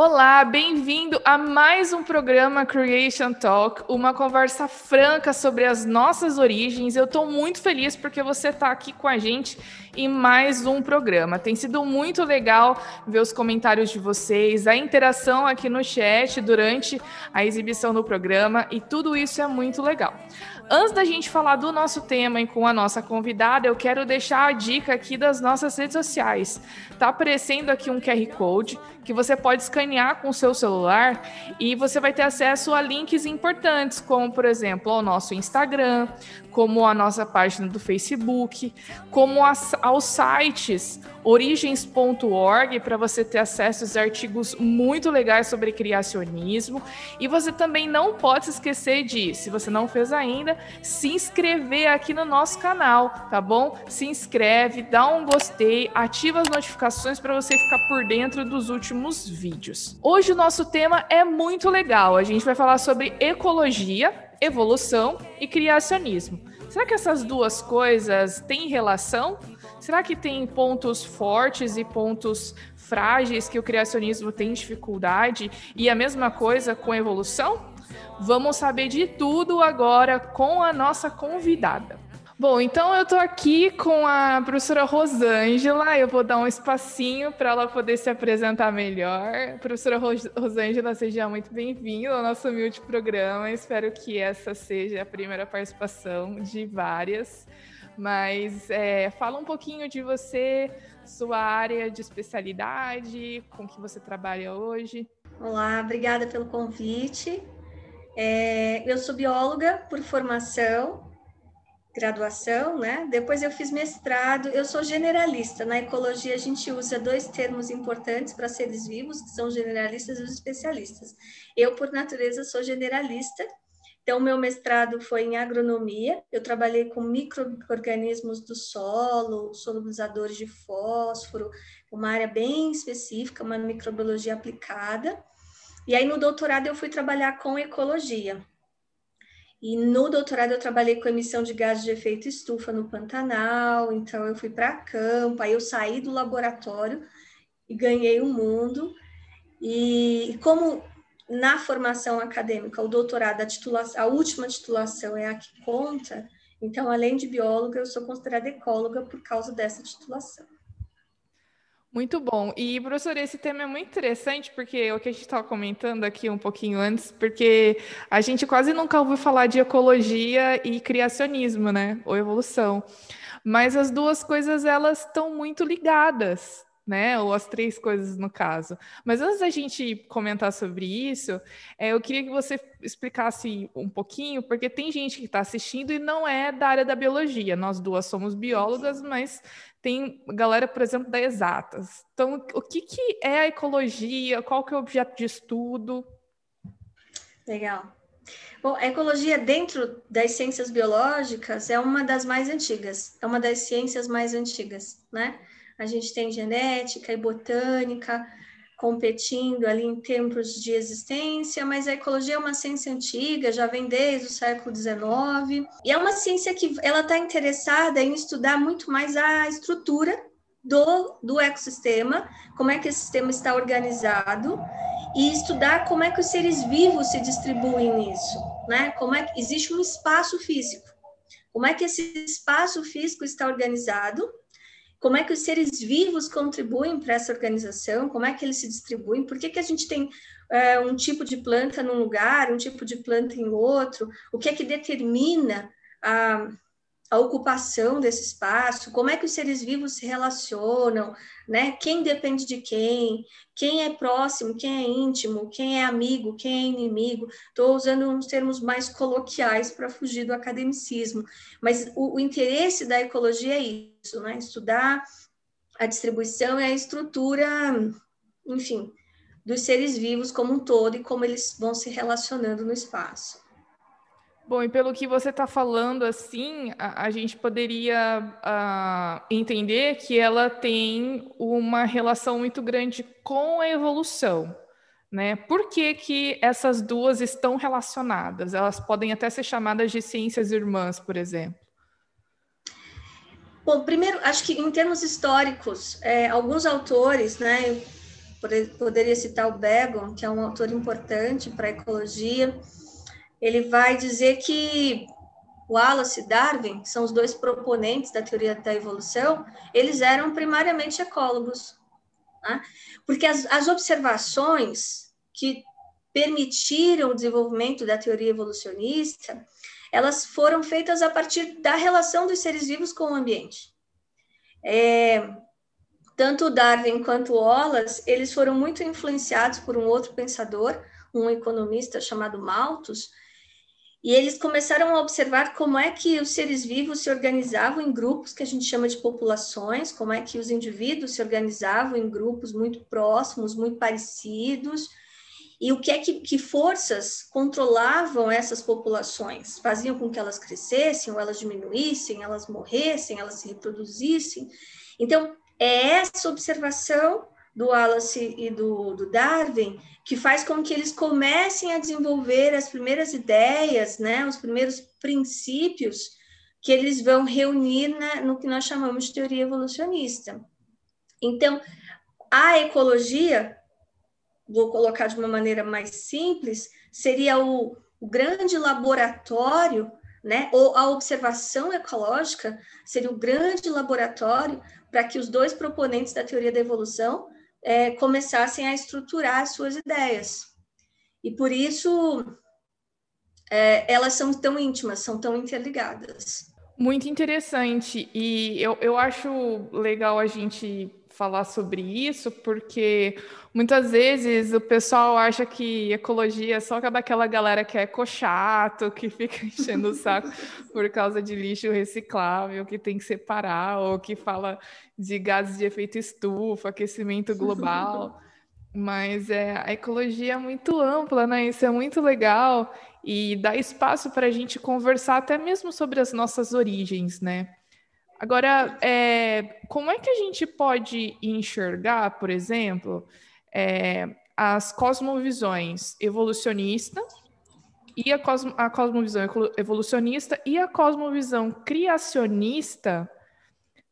Olá, bem-vindo a mais um programa Creation Talk, uma conversa franca sobre as nossas origens. Eu estou muito feliz porque você está aqui com a gente em mais um programa. Tem sido muito legal ver os comentários de vocês, a interação aqui no chat durante a exibição do programa e tudo isso é muito legal. Antes da gente falar do nosso tema e com a nossa convidada, eu quero deixar a dica aqui das nossas redes sociais. Tá aparecendo aqui um QR Code que você pode escanear com o seu celular e você vai ter acesso a links importantes, como por exemplo, ao nosso Instagram, como a nossa página do Facebook, como as, aos sites origens.org para você ter acesso aos artigos muito legais sobre criacionismo. E você também não pode se esquecer de, se você não fez ainda, se inscrever aqui no nosso canal, tá bom? Se inscreve, dá um gostei, ativa as notificações para você ficar por dentro dos últimos vídeos. Hoje o nosso tema é muito legal. A gente vai falar sobre ecologia, evolução e criacionismo. Será que essas duas coisas têm relação? Será que tem pontos fortes e pontos frágeis que o criacionismo tem dificuldade e a mesma coisa com a evolução? Vamos saber de tudo agora com a nossa convidada. Bom, então eu estou aqui com a professora Rosângela. Eu vou dar um espacinho para ela poder se apresentar melhor. Professora Rosângela, seja muito bem-vinda ao nosso humilde programa. Espero que essa seja a primeira participação de várias. Mas é, fala um pouquinho de você, sua área de especialidade, com que você trabalha hoje. Olá, obrigada pelo convite. É, eu sou bióloga por formação, graduação, né? Depois eu fiz mestrado. Eu sou generalista. Na ecologia a gente usa dois termos importantes para seres vivos, que são generalistas e especialistas. Eu, por natureza, sou generalista então, meu mestrado foi em agronomia. Eu trabalhei com micro-organismos do solo, solubilizadores de fósforo, uma área bem específica, uma microbiologia aplicada. E aí, no doutorado, eu fui trabalhar com ecologia. E no doutorado, eu trabalhei com emissão de gases de efeito estufa no Pantanal. Então, eu fui para campo, aí eu saí do laboratório e ganhei o mundo. E como na formação acadêmica, o doutorado, a, titulação, a última titulação é a que conta, então, além de bióloga, eu sou considerada ecóloga por causa dessa titulação. Muito bom. E, professor, esse tema é muito interessante, porque é o que a gente estava comentando aqui um pouquinho antes, porque a gente quase nunca ouviu falar de ecologia e criacionismo, né? Ou evolução. Mas as duas coisas, elas estão muito ligadas, né? Ou as três coisas no caso. Mas antes da gente comentar sobre isso, é, eu queria que você explicasse um pouquinho, porque tem gente que está assistindo e não é da área da biologia. Nós duas somos biólogas, mas tem galera, por exemplo, da exatas. Então, o que, que é a ecologia? Qual que é o objeto de estudo? Legal. Bom, a ecologia dentro das ciências biológicas é uma das mais antigas, é uma das ciências mais antigas, né? A gente tem genética e botânica competindo ali em tempos de existência, mas a ecologia é uma ciência antiga, já vem desde o século XIX, e é uma ciência que ela está interessada em estudar muito mais a estrutura do, do ecossistema, como é que esse sistema está organizado, e estudar como é que os seres vivos se distribuem nisso, né? Como é que existe um espaço físico, como é que esse espaço físico está organizado como é que os seres vivos contribuem para essa organização, como é que eles se distribuem, por que, que a gente tem é, um tipo de planta num lugar, um tipo de planta em outro, o que é que determina a, a ocupação desse espaço, como é que os seres vivos se relacionam, né? Quem depende de quem, quem é próximo, quem é íntimo, quem é amigo, quem é inimigo. Estou usando uns termos mais coloquiais para fugir do academicismo, mas o, o interesse da ecologia é isso, né? Estudar a distribuição e a estrutura, enfim, dos seres vivos como um todo e como eles vão se relacionando no espaço. Bom, e pelo que você está falando, assim, a, a gente poderia uh, entender que ela tem uma relação muito grande com a evolução, né? Por que, que essas duas estão relacionadas? Elas podem até ser chamadas de ciências irmãs, por exemplo. Bom, primeiro, acho que em termos históricos, é, alguns autores, né, poderia citar o Begon, que é um autor importante para a ecologia. Ele vai dizer que Wallace e Darwin, que são os dois proponentes da teoria da evolução, eles eram primariamente ecólogos. Né? Porque as, as observações que permitiram o desenvolvimento da teoria evolucionista, elas foram feitas a partir da relação dos seres vivos com o ambiente. É, tanto Darwin quanto Wallace, eles foram muito influenciados por um outro pensador, um economista chamado Malthus, e eles começaram a observar como é que os seres vivos se organizavam em grupos que a gente chama de populações, como é que os indivíduos se organizavam em grupos muito próximos, muito parecidos, e o que é que, que forças controlavam essas populações, faziam com que elas crescessem, ou elas diminuíssem, elas morressem, elas se reproduzissem. Então, é essa observação do Wallace e do, do, Darwin que faz com que eles comecem a desenvolver as primeiras ideias, né, os primeiros princípios que eles vão reunir na, no que nós chamamos de teoria evolucionista. Então, a ecologia, vou colocar de uma maneira mais simples, seria o, o grande laboratório, né, ou a observação ecológica seria o grande laboratório para que os dois proponentes da teoria da evolução é, começassem a estruturar as suas ideias. E por isso é, elas são tão íntimas, são tão interligadas. Muito interessante. E eu, eu acho legal a gente falar sobre isso, porque muitas vezes o pessoal acha que ecologia é só daquela galera que é ecochato, que fica enchendo o saco por causa de lixo reciclável, que tem que separar, ou que fala de gases de efeito estufa, aquecimento global. Mas é, a ecologia é muito ampla, né? Isso é muito legal e dá espaço para a gente conversar até mesmo sobre as nossas origens, né? Agora, é, como é que a gente pode enxergar, por exemplo, é, as cosmovisões evolucionista e a, cosmo, a cosmovisão evolucionista e a cosmovisão criacionista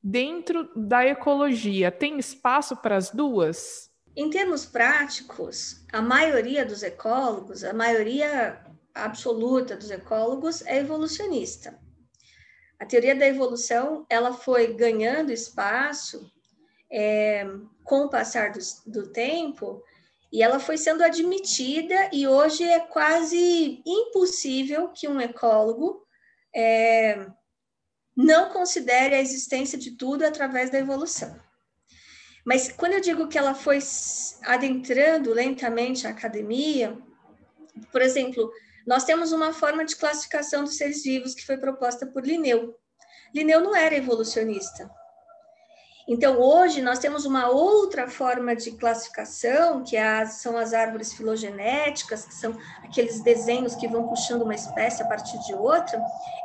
dentro da ecologia? Tem espaço para as duas? Em termos práticos, a maioria dos ecólogos, a maioria absoluta dos ecólogos é evolucionista. A teoria da evolução ela foi ganhando espaço é, com o passar do, do tempo e ela foi sendo admitida e hoje é quase impossível que um ecólogo é, não considere a existência de tudo através da evolução. Mas quando eu digo que ela foi adentrando lentamente a academia, por exemplo, nós temos uma forma de classificação dos seres vivos que foi proposta por Linneu. Linneu não era evolucionista. Então, hoje, nós temos uma outra forma de classificação, que é são as árvores filogenéticas, que são aqueles desenhos que vão puxando uma espécie a partir de outra.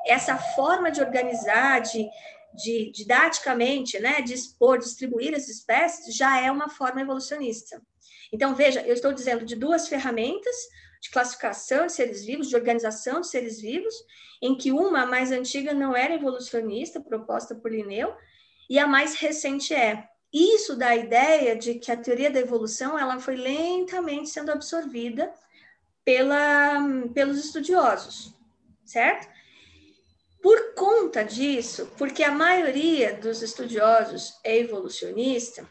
Essa forma de organizar, de, de didaticamente, né, de expor, distribuir as espécies, já é uma forma evolucionista. Então, veja, eu estou dizendo de duas ferramentas, de classificação de seres vivos, de organização de seres vivos, em que uma, a mais antiga, não era evolucionista, proposta por Linneu, e a mais recente é. Isso dá a ideia de que a teoria da evolução ela foi lentamente sendo absorvida pela, pelos estudiosos, certo? Por conta disso, porque a maioria dos estudiosos é evolucionista,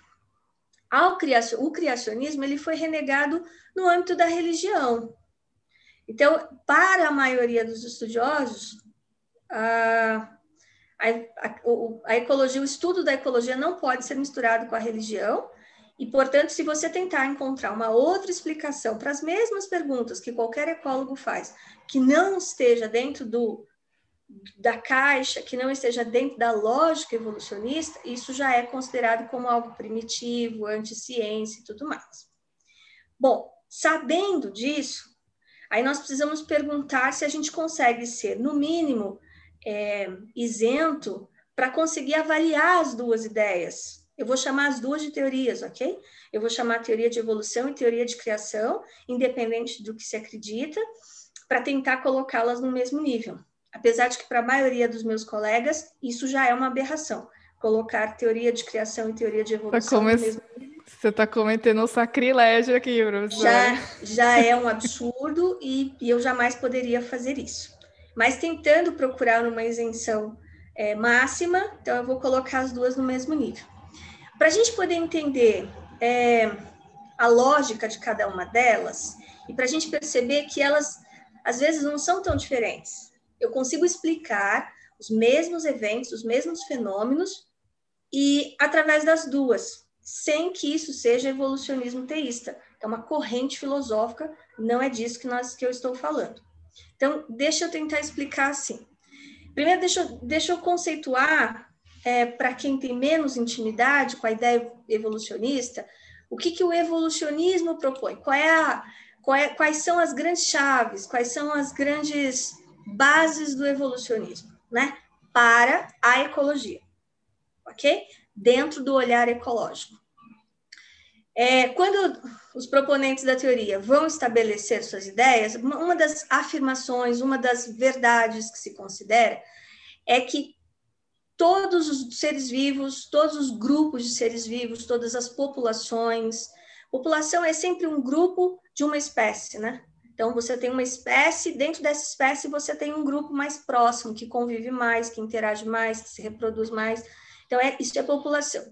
ao criacion, o criacionismo ele foi renegado no âmbito da religião. Então, para a maioria dos estudiosos, a, a, a, ecologia, o estudo da ecologia não pode ser misturado com a religião, e, portanto, se você tentar encontrar uma outra explicação para as mesmas perguntas que qualquer ecólogo faz, que não esteja dentro do, da caixa, que não esteja dentro da lógica evolucionista, isso já é considerado como algo primitivo, anti-ciência e tudo mais. Bom, sabendo disso, Aí nós precisamos perguntar se a gente consegue ser, no mínimo, é, isento para conseguir avaliar as duas ideias. Eu vou chamar as duas de teorias, ok? Eu vou chamar a teoria de evolução e teoria de criação, independente do que se acredita, para tentar colocá-las no mesmo nível. Apesar de que, para a maioria dos meus colegas, isso já é uma aberração. Colocar teoria de criação e teoria de evolução no mesmo nível. Você está cometendo um sacrilégio aqui, professor. Já, já é um absurdo e, e, eu jamais poderia fazer isso. Mas tentando procurar uma isenção é, máxima, então eu vou colocar as duas no mesmo nível. Para a gente poder entender é, a lógica de cada uma delas e para a gente perceber que elas às vezes não são tão diferentes. Eu consigo explicar os mesmos eventos, os mesmos fenômenos e através das duas, sem que isso seja evolucionismo teísta. É uma corrente filosófica, não é disso que, nós, que eu estou falando. Então, deixa eu tentar explicar assim. Primeiro, deixa, eu, deixa eu conceituar, é, para quem tem menos intimidade com a ideia evolucionista, o que, que o evolucionismo propõe? Qual é a, qual é, quais são as grandes chaves, quais são as grandes bases do evolucionismo, né? Para a ecologia, ok? Dentro do olhar ecológico. É, quando os proponentes da teoria vão estabelecer suas ideias, uma das afirmações, uma das verdades que se considera é que todos os seres vivos, todos os grupos de seres vivos, todas as populações, população é sempre um grupo de uma espécie, né? Então, você tem uma espécie, dentro dessa espécie, você tem um grupo mais próximo, que convive mais, que interage mais, que se reproduz mais. Então, é, isso é população.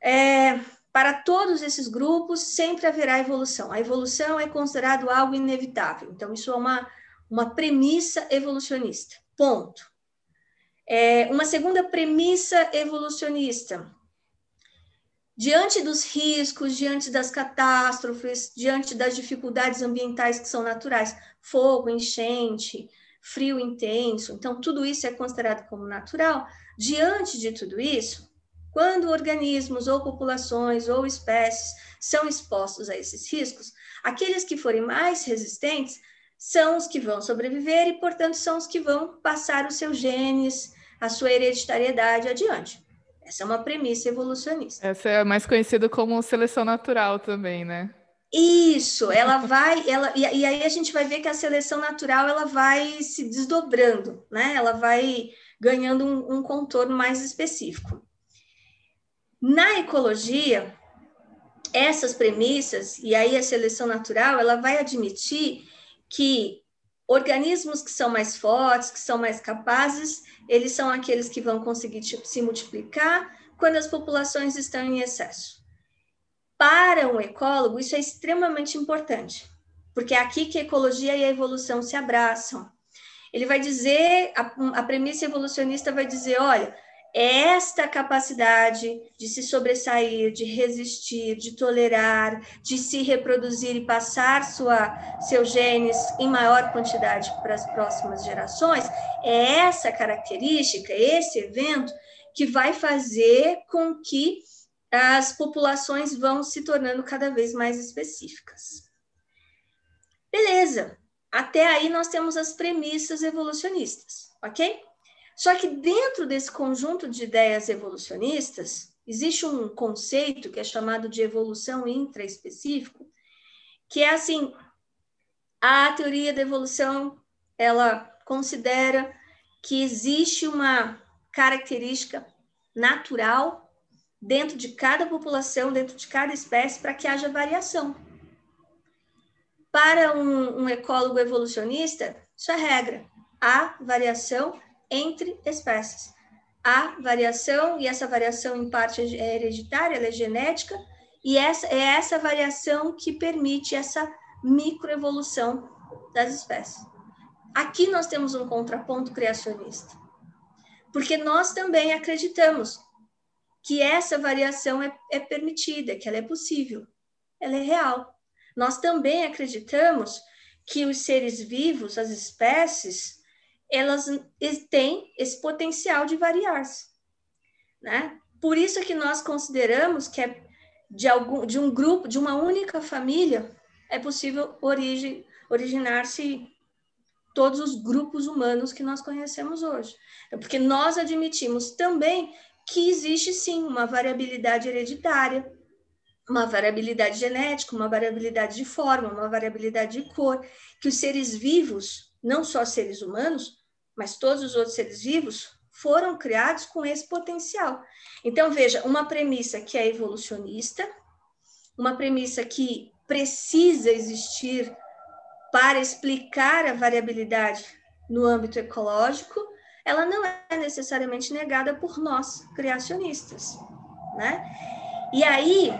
É, para todos esses grupos, sempre haverá evolução. A evolução é considerado algo inevitável. Então, isso é uma, uma premissa evolucionista. Ponto. É, uma segunda premissa evolucionista. Diante dos riscos, diante das catástrofes, diante das dificuldades ambientais que são naturais, fogo, enchente, frio intenso, então tudo isso é considerado como natural. Diante de tudo isso, quando organismos ou populações ou espécies são expostos a esses riscos, aqueles que forem mais resistentes são os que vão sobreviver e, portanto, são os que vão passar os seus genes, a sua hereditariedade adiante. Essa é uma premissa evolucionista. Essa é mais conhecida como seleção natural também, né? Isso, ela vai, ela e, e, aí a gente vai ver que a seleção natural ela vai se desdobrando, né? Ela vai ganhando um, um contorno mais específico. Na ecologia, essas premissas, e aí a seleção natural, ela vai admitir que organismos que são mais fortes, que são mais capazes, eles são aqueles que vão conseguir se multiplicar quando as populações estão em excesso. Para um ecólogo, isso é extremamente importante, porque é aqui que a ecologia e a evolução se abraçam. Ele vai dizer, a, a premissa evolucionista vai dizer: olha, esta capacidade de se sobressair, de resistir, de tolerar, de se reproduzir e passar sua, seus genes em maior quantidade para as próximas gerações, é essa característica, esse evento, que vai fazer com que as populações vão se tornando cada vez mais específicas. Beleza, até aí nós temos as premissas evolucionistas, ok? Só que dentro desse conjunto de ideias evolucionistas, existe um conceito que é chamado de evolução intraespecífico, que é assim, a teoria da evolução, ela considera que existe uma característica natural dentro de cada população, dentro de cada espécie, para que haja variação. Para um, um ecólogo evolucionista, isso é regra. Há variação entre espécies. Há variação, e essa variação em parte é hereditária, ela é genética, e essa, é essa variação que permite essa microevolução das espécies. Aqui nós temos um contraponto criacionista, porque nós também acreditamos que essa variação é, é permitida, que ela é possível, ela é real. Nós também acreditamos que os seres vivos, as espécies, elas têm esse potencial de variar-se, né? Por isso que nós consideramos que é de algum de um grupo, de uma única família, é possível origem, originar-se todos os grupos humanos que nós conhecemos hoje. É porque nós admitimos também que existe sim uma variabilidade hereditária, uma variabilidade genética, uma variabilidade de forma, uma variabilidade de cor, que os seres vivos não só seres humanos, mas todos os outros seres vivos, foram criados com esse potencial. Então, veja, uma premissa que é evolucionista, uma premissa que precisa existir para explicar a variabilidade no âmbito ecológico, ela não é necessariamente negada por nós, criacionistas, né? E aí,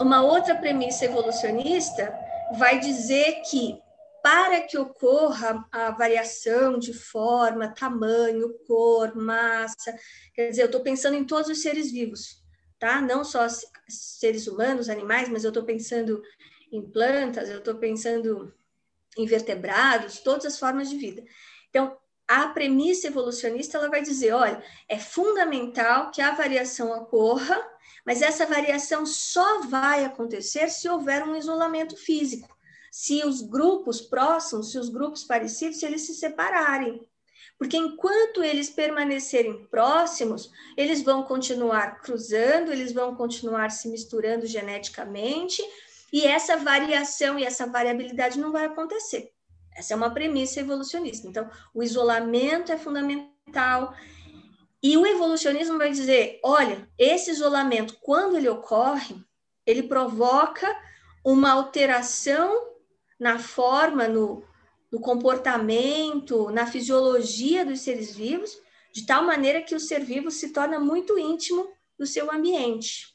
uma outra premissa evolucionista vai dizer que para que ocorra a variação de forma, tamanho, cor, massa, quer dizer, eu estou pensando em todos os seres vivos, tá? Não só seres humanos, animais, mas eu estou pensando em plantas, eu estou pensando em vertebrados, todas as formas de vida. Então, a premissa evolucionista ela vai dizer, olha, é fundamental que a variação ocorra, mas essa variação só vai acontecer se houver um isolamento físico se os grupos próximos, se os grupos parecidos, se eles se separarem. Porque enquanto eles permanecerem próximos, eles vão continuar cruzando, eles vão continuar se misturando geneticamente, e essa variação e essa variabilidade não vai acontecer. Essa é uma premissa evolucionista. Então, o isolamento é fundamental. E o evolucionismo vai dizer: olha, esse isolamento, quando ele ocorre, ele provoca uma alteração na forma, no, no comportamento, na fisiologia dos seres vivos, de tal maneira que o ser vivo se torna muito íntimo do seu ambiente.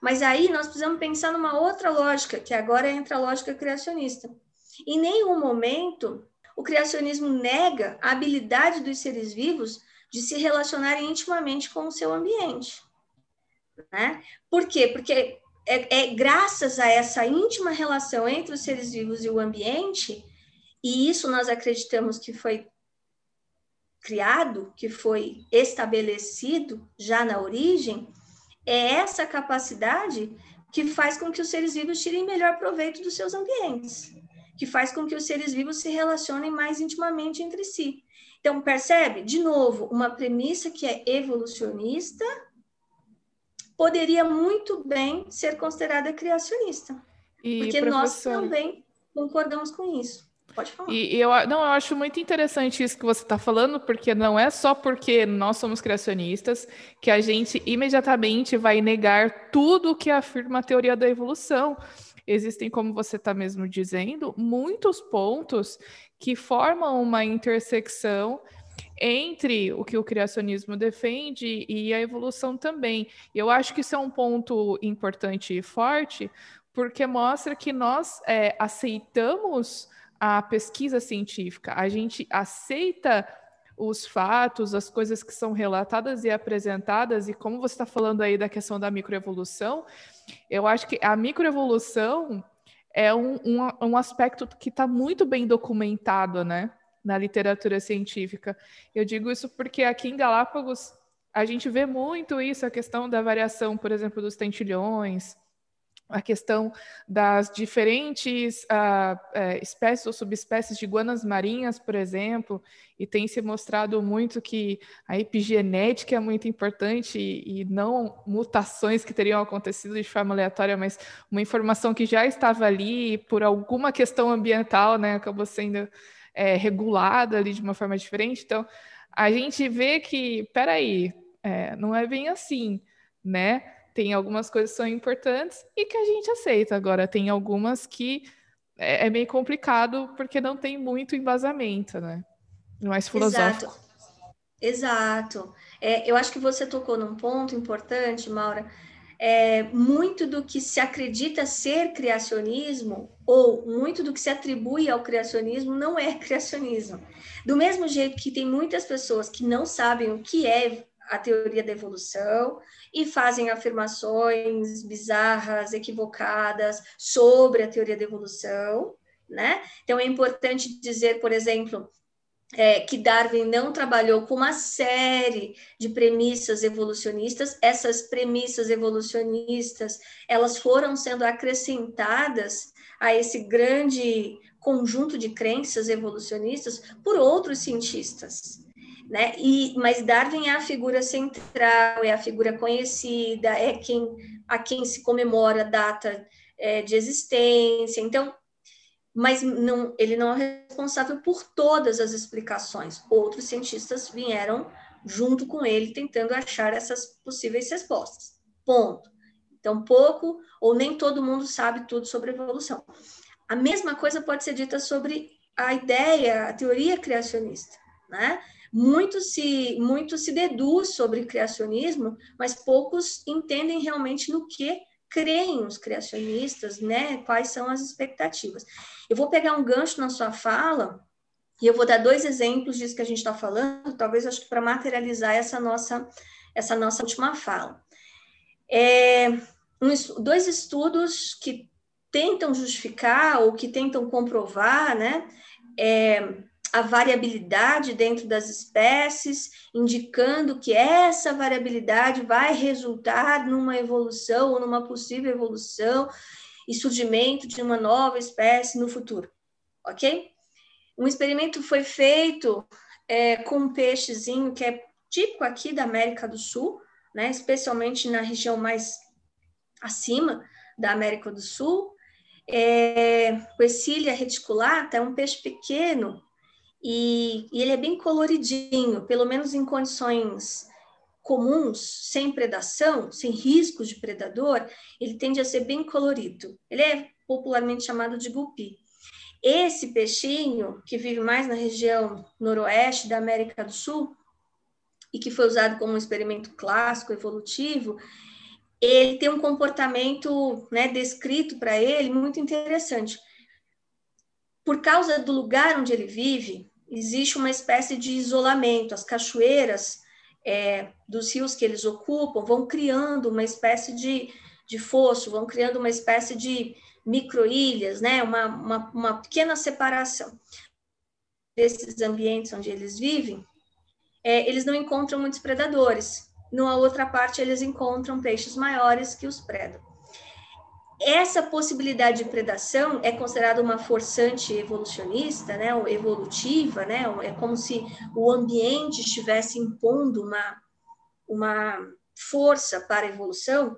Mas aí nós precisamos pensar numa outra lógica, que agora entra a lógica criacionista. Em nenhum momento o criacionismo nega a habilidade dos seres vivos de se relacionarem intimamente com o seu ambiente. Né? Por quê? Porque é, é graças a essa íntima relação entre os seres vivos e o ambiente, e isso nós acreditamos que foi criado, que foi estabelecido já na origem, é essa capacidade que faz com que os seres vivos tirem melhor proveito dos seus ambientes, que faz com que os seres vivos se relacionem mais intimamente entre si. Então, percebe? De novo, uma premissa que é evolucionista, poderia muito bem ser considerada criacionista. E, porque nós também concordamos com isso. Pode falar. E eu, não, eu acho muito interessante isso que você está falando, porque não é só porque nós somos criacionistas que a gente imediatamente vai negar tudo que afirma a teoria da evolução. Existem, como você está mesmo dizendo, muitos pontos que formam uma intersecção entre o que o criacionismo defende e a evolução também. Eu acho que isso é um ponto importante e forte, porque mostra que nós é, aceitamos a pesquisa científica, a gente aceita os fatos, as coisas que são relatadas e apresentadas, e como você está falando aí da questão da microevolução, eu acho que a microevolução é um, um, um aspecto que está muito bem documentado, né? na literatura científica. Eu digo isso porque aqui em Galápagos a gente vê muito isso, a questão da variação, por exemplo, dos tentilhões, a questão das diferentes uh, espécies ou subespécies de iguanas marinhas, por exemplo, e tem se mostrado muito que a epigenética é muito importante e, e, não mutações que teriam acontecido de forma aleatória, mas uma informação que já estava ali por alguma questão ambiental, né, acabou sendo é, regulada ali de uma forma diferente. Então, a gente vê que, peraí, é, não é bem assim, né? Tem algumas coisas que são importantes e que a gente aceita. Agora, tem algumas que é, é meio complicado porque não tem muito embasamento, né? Mais filosófico. Exato. Exato. É, eu acho que você tocou num ponto importante, Maura, é, muito do que se acredita ser criacionismo, ou muito do que se atribui ao criacionismo, não é criacionismo. Do mesmo jeito que tem muitas pessoas que não sabem o que é a teoria da evolução e fazem afirmações bizarras, equivocadas sobre a teoria da evolução, né? Então é importante dizer, por exemplo, é, que Darwin não trabalhou com uma série de premissas evolucionistas. Essas premissas evolucionistas, elas foram sendo acrescentadas a esse grande conjunto de crenças evolucionistas por outros cientistas. Né? E, mas Darwin é a figura central, é a figura conhecida, é quem a quem se comemora a data é, de existência. Então, mas não, ele não é responsável por todas as explicações. Outros cientistas vieram junto com ele tentando achar essas possíveis respostas. Ponto. Então, pouco ou nem todo mundo sabe tudo sobre evolução. A mesma coisa pode ser dita sobre a ideia, a teoria criacionista, né? Muito se, muito se deduz sobre criacionismo, mas poucos entendem realmente no que creem os criacionistas, né? Quais são as expectativas. Eu vou pegar um gancho na sua fala e eu vou dar dois exemplos disso que a gente está falando, talvez acho que para materializar essa nossa, essa nossa última fala. É, um, dois estudos que tentam justificar ou que tentam comprovar, né? É, a variabilidade dentro das espécies, indicando que essa variabilidade vai resultar numa evolução ou numa possível evolução e surgimento de uma nova espécie no futuro, ok? Um experimento foi feito é, com um peixezinho que é típico aqui da América do Sul, né, especialmente na região mais acima da América do Sul. É, o Ecilia reticulata é um peixe pequeno e, e, ele é bem coloridinho, pelo menos em condições comuns, sem predação, sem riscos de predador, ele tende a ser bem colorido. Ele é popularmente chamado de gupi. Esse peixinho, que vive mais na região noroeste da América do Sul, e que foi usado como um experimento clássico, evolutivo, ele tem um comportamento né, descrito para ele muito interessante. Por causa do lugar onde ele vive, existe uma espécie de isolamento. As cachoeiras é, dos rios que eles ocupam vão criando uma espécie de, de fosso, vão criando uma espécie de microilhas, né? uma, uma, uma pequena separação desses ambientes onde eles vivem. É, eles não encontram muitos predadores. Numa outra parte, eles encontram peixes maiores que os predam essa possibilidade de predação é considerada uma forçante evolucionista, né, evolutiva, né, é como se o ambiente estivesse impondo uma, uma força para a evolução.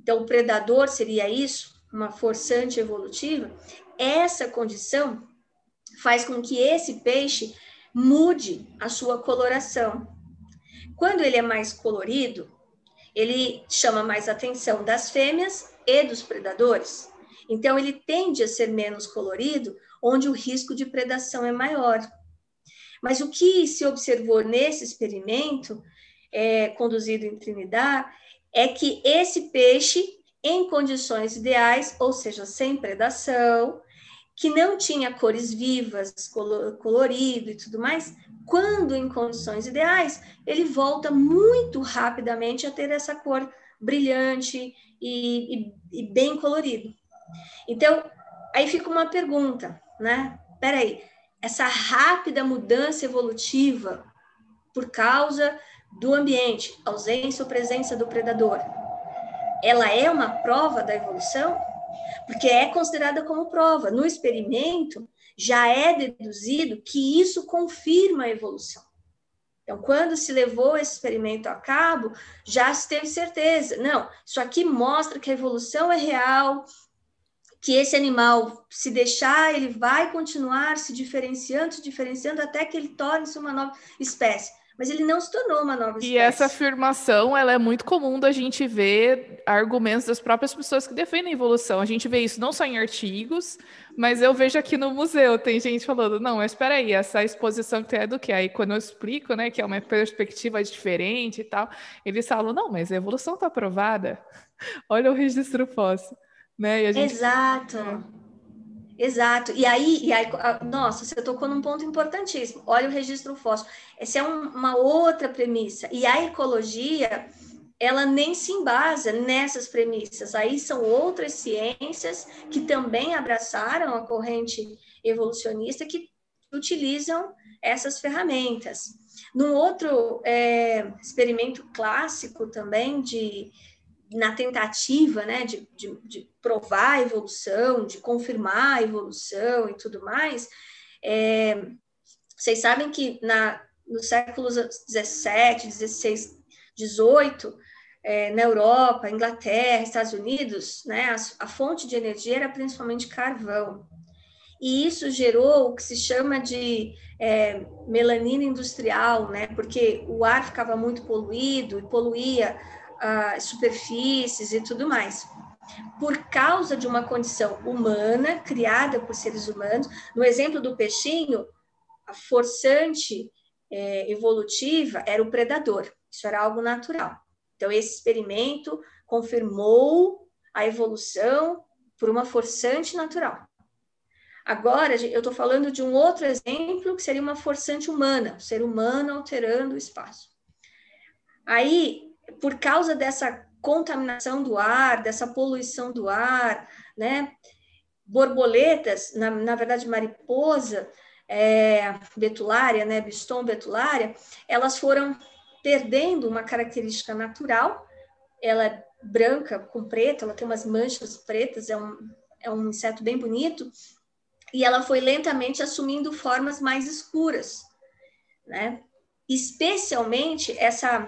Então, o predador seria isso, uma forçante evolutiva. Essa condição faz com que esse peixe mude a sua coloração. Quando ele é mais colorido, ele chama mais atenção das fêmeas e dos predadores. Então, ele tende a ser menos colorido, onde o risco de predação é maior. Mas o que se observou nesse experimento, é, conduzido em Trinidad, é que esse peixe, em condições ideais, ou seja, sem predação, que não tinha cores vivas, colorido e tudo mais, quando em condições ideais, ele volta muito rapidamente a ter essa cor brilhante e, e, e bem colorido. Então, aí fica uma pergunta, né? Peraí, essa rápida mudança evolutiva por causa do ambiente, ausência ou presença do predador, ela é uma prova da evolução? Porque é considerada como prova. No experimento, já é deduzido que isso confirma a evolução. Então, quando se levou esse experimento a cabo, já se teve certeza. Não, isso aqui mostra que a evolução é real, que esse animal, se deixar, ele vai continuar se diferenciando, se diferenciando até que ele torne-se uma nova espécie mas ele não se tornou uma nova espécie. E essa afirmação, ela é muito comum da gente ver argumentos das próprias pessoas que defendem a evolução. A gente vê isso não só em artigos, mas eu vejo aqui no museu, tem gente falando, não, mas espera aí, essa exposição que tem é do que? Aí quando eu explico, né, que é uma perspectiva diferente e tal, eles falam, não, mas a evolução está aprovada. Olha o registro fóssil. Né? Gente... Exato. Exato. E aí, e aí, nossa, você tocou num ponto importantíssimo. Olha o registro fóssil. Essa é um, uma outra premissa. E a ecologia, ela nem se embasa nessas premissas. Aí são outras ciências que também abraçaram a corrente evolucionista que utilizam essas ferramentas. Num outro é, experimento clássico também de na tentativa né, de, de, de, provar a evolução, de confirmar a evolução e tudo mais, é, vocês sabem que na, nos séculos 17, 16, 18, é, na Europa, Inglaterra, Estados Unidos, né, a, a fonte de energia era principalmente carvão. E isso gerou o que se chama de é, melanina industrial, né? Porque o ar ficava muito poluído e poluía uh, superfícies e tudo mais. Por causa de uma condição humana, criada por seres humanos, no exemplo do peixinho, a forçante é, evolutiva era o predador, isso era algo natural. Então, esse experimento confirmou a evolução por uma forçante natural. Agora, eu estou falando de um outro exemplo que seria uma forçante humana, o ser humano alterando o espaço. Aí, por causa dessa contaminação do ar, dessa poluição do ar, né? Borboletas, na, na verdade, mariposa é, betulária, né? Biston betulária, elas foram perdendo uma característica natural. Ela é branca com preto, ela tem umas manchas pretas, é um, é um inseto bem bonito e ela foi lentamente assumindo formas mais escuras, né? Especialmente essa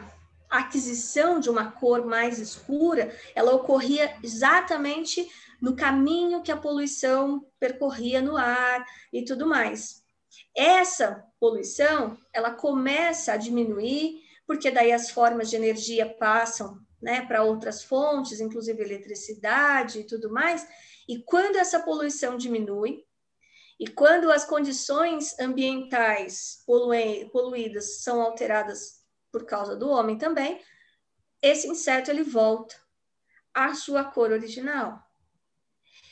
aquisição de uma cor mais escura, ela ocorria exatamente no caminho que a poluição percorria no ar e tudo mais. Essa poluição, ela começa a diminuir, porque daí as formas de energia passam né, para outras fontes, inclusive eletricidade e tudo mais, e quando essa poluição diminui, e quando as condições ambientais poluídas são alteradas por causa do homem também, esse inseto ele volta à sua cor original.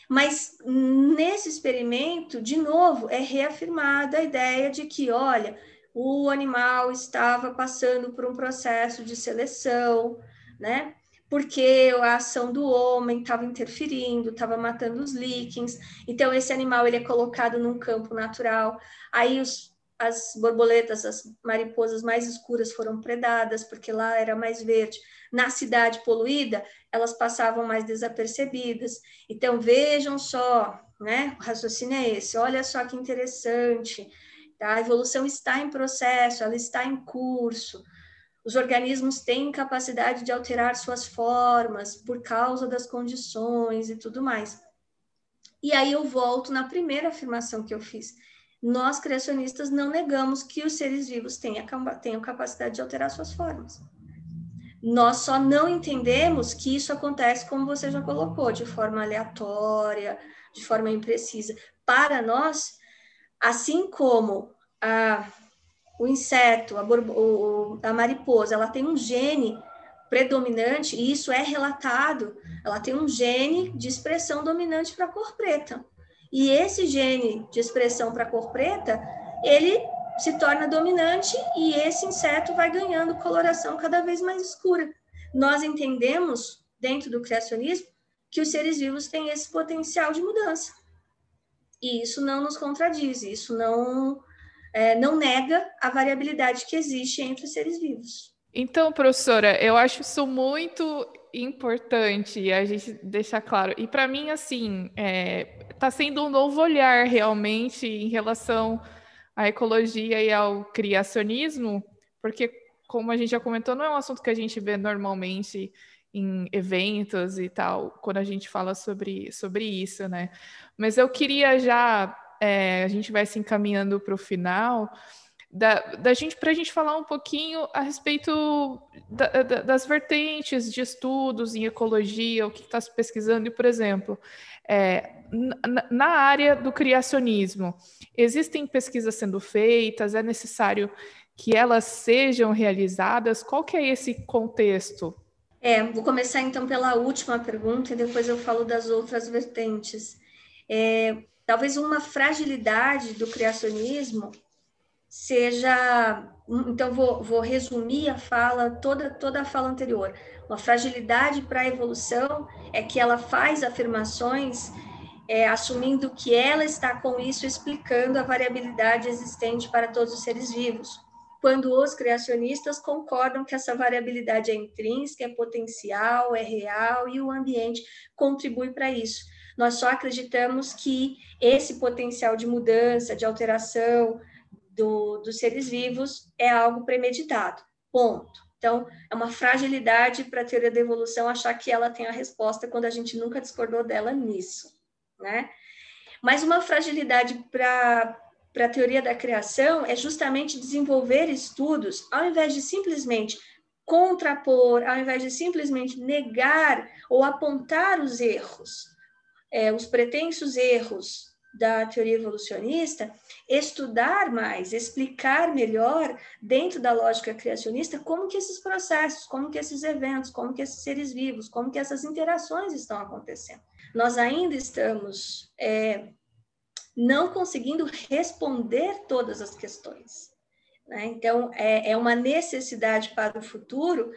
Mas nesse experimento, de novo, é reafirmada a ideia de que, olha, o animal estava passando por um processo de seleção, né? porque a ação do homem estava interferindo, estava matando os líquens. Então, esse animal ele é colocado num campo natural. Aí, os, as borboletas, as mariposas mais escuras foram predadas, porque lá era mais verde. Na cidade poluída, elas passavam mais desapercebidas. Então, vejam só, né? O raciocínio é esse. Olha só que interessante. Tá? A evolução está em processo, ela está em curso. Os organismos têm capacidade de alterar suas formas por causa das condições e tudo mais. E aí eu volto na primeira afirmação que eu fiz. Nós, criacionistas, não negamos que os seres vivos tenham, capacidade de alterar suas formas. Nós só não entendemos que isso acontece, como você já colocou, de forma aleatória, de forma imprecisa. Para nós, assim como a o inseto, a, a mariposa, ela tem um gene predominante, e isso é relatado, ela tem um gene de expressão dominante para a cor preta. E esse gene de expressão para cor preta, ele se torna dominante e esse inseto vai ganhando coloração cada vez mais escura. Nós entendemos, dentro do criacionismo, que os seres vivos têm esse potencial de mudança. E isso não nos contradiz, isso não é, não nega a variabilidade que existe entre os seres vivos. Então, professora, eu acho isso muito importante a gente deixar claro. E para mim, assim, está é, tá sendo um novo olhar realmente em relação à ecologia e ao criacionismo, porque, como a gente já comentou, não é um assunto que a gente vê normalmente em eventos e tal, quando a gente fala sobre, sobre isso, né? Mas eu queria já é, a gente vai se encaminhando para o final, da, da gente para a gente falar um pouquinho a respeito da, da, das vertentes de estudos em ecologia, o que está se pesquisando, e, por exemplo, é, na, na, área do criacionismo, existem pesquisas sendo feitas, é necessário que elas sejam realizadas? Qual que é esse contexto? É, vou começar então pela última pergunta e depois eu falo das outras vertentes. É, Talvez uma fragilidade do criacionismo seja, então vou, vou resumir a fala toda toda a fala anterior. Uma fragilidade para a evolução é que ela faz afirmações é, assumindo que ela está com isso explicando a variabilidade existente para todos os seres vivos, quando os criacionistas concordam que essa variabilidade é intrínseca, é potencial, é real e o ambiente contribui para isso. Nós só acreditamos que esse potencial de mudança, de alteração do, dos seres vivos é algo premeditado. Ponto. Então, é uma fragilidade para a teoria da evolução achar que ela tem a resposta quando a gente nunca discordou dela nisso, né? Mas uma fragilidade para a teoria da criação é justamente desenvolver estudos, ao invés de simplesmente contrapor, ao invés de simplesmente negar ou apontar os erros, é, os pretensos erros da teoria evolucionista, estudar mais, explicar melhor dentro da lógica criacionista como que esses processos, como que esses eventos, como que esses seres vivos, como que essas interações estão acontecendo. Nós ainda estamos é, não conseguindo responder todas as questões. Né? Então, é, é uma necessidade para o futuro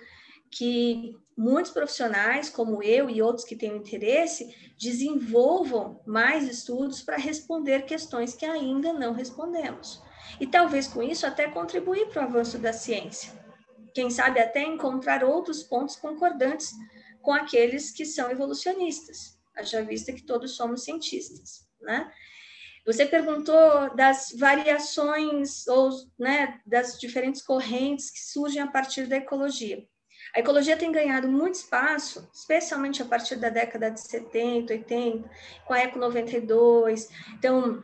que muitos profissionais, como eu e outros que têm interesse, desenvolvam mais estudos para responder questões que ainda não respondemos. E talvez com isso até contribuir para o avanço da ciência. Quem sabe até encontrar outros pontos concordantes com aqueles que são evolucionistas, haja vista que todos somos cientistas, né? Você perguntou das variações ou né, das diferentes correntes que surgem a partir da ecologia. A ecologia tem ganhado muito espaço, especialmente a partir da década de 70, 80, com a Eco 92. Então,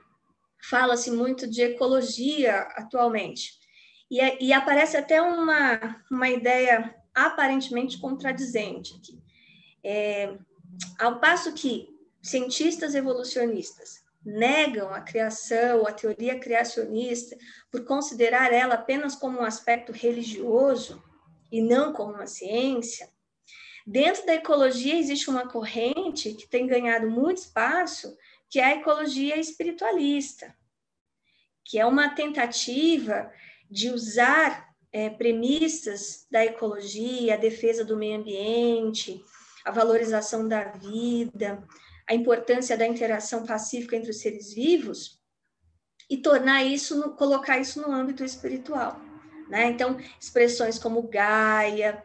fala-se muito de ecologia atualmente. E, é, e, aparece até uma, uma ideia aparentemente contradizente aqui. É, ao passo que cientistas evolucionistas negam a criação, a teoria criacionista, por considerar ela apenas como um aspecto religioso, e não como uma ciência, dentro da ecologia existe uma corrente que tem ganhado muito espaço, que é a ecologia espiritualista, que é uma tentativa de usar é, premissas da ecologia, a defesa do meio ambiente, a valorização da vida, a importância da interação pacífica entre os seres vivos e tornar isso, colocar isso no âmbito espiritual. Né? Então, expressões como Gaia,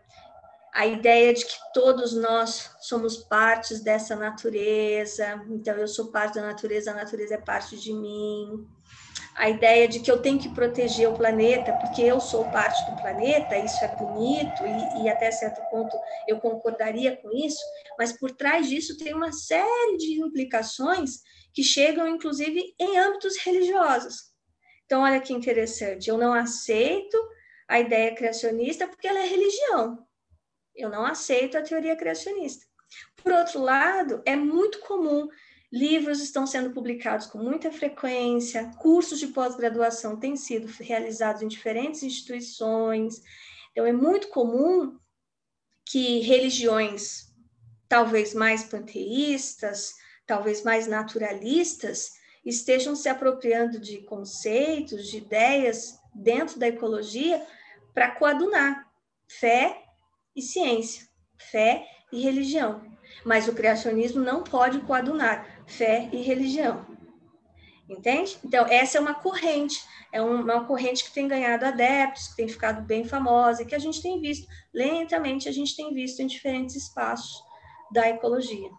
a ideia de que todos nós somos partes dessa natureza, então eu sou parte da natureza, a natureza é parte de mim. A ideia de que eu tenho que proteger o planeta, porque eu sou parte do planeta, isso é bonito, e, e até certo ponto eu concordaria com isso, mas por trás disso tem uma série de implicações que chegam, inclusive, em âmbitos religiosos. Então, olha que interessante, eu não aceito a ideia criacionista porque ela é religião. Eu não aceito a teoria criacionista. Por outro lado, é muito comum, livros estão sendo publicados com muita frequência, cursos de pós-graduação têm sido realizados em diferentes instituições. Então, é muito comum que religiões, talvez mais panteístas, talvez mais naturalistas, estejam se apropriando de conceitos, de ideias dentro da ecologia para coadunar fé e ciência, fé e religião. Mas o criacionismo não pode coadunar fé e religião. Entende? Então, essa é uma corrente, é uma corrente que tem ganhado adeptos, que tem ficado bem famosa, e que a gente tem visto, lentamente, a gente tem visto em diferentes espaços da ecologia.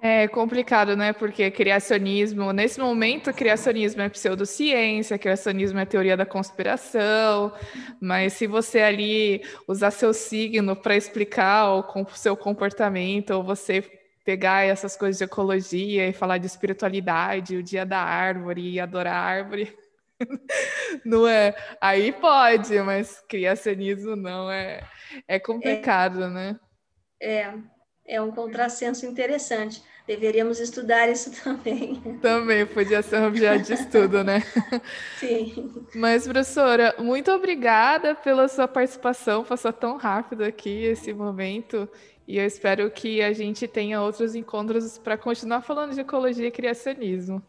É complicado, né? Porque criacionismo, nesse momento, criacionismo é pseudociência, criacionismo é teoria da conspiração, mas se você ali usar seu signo para explicar o seu comportamento, ou você pegar essas coisas de ecologia e falar de espiritualidade, o dia da árvore e adorar a árvore, não é? Aí pode, mas criacionismo não é, é complicado, é, né? É, é um contrassenso interessante. Deveríamos estudar isso também. Também podia ser um objeto de estudo, né? Sim. Mas, professora, muito obrigada pela sua participação. Passou tão rápido aqui esse momento. E eu espero que a gente tenha outros encontros para continuar falando de ecologia e criacionismo.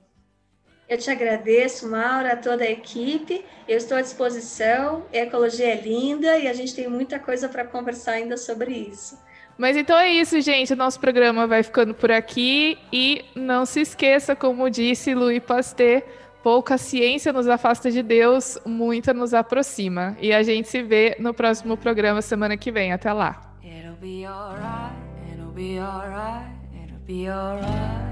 Eu te agradeço, Maura, a toda a equipe. Eu estou à disposição. A ecologia é linda e a gente tem muita coisa para conversar ainda sobre isso. Mas então é isso, gente. O nosso programa vai ficando por aqui. E não se esqueça, como disse Louis Pasteur, pouca ciência nos afasta de Deus, muita nos aproxima. E a gente se vê no próximo programa semana que vem. Até lá. It'll be alright, it'll be alright, it'll be alright.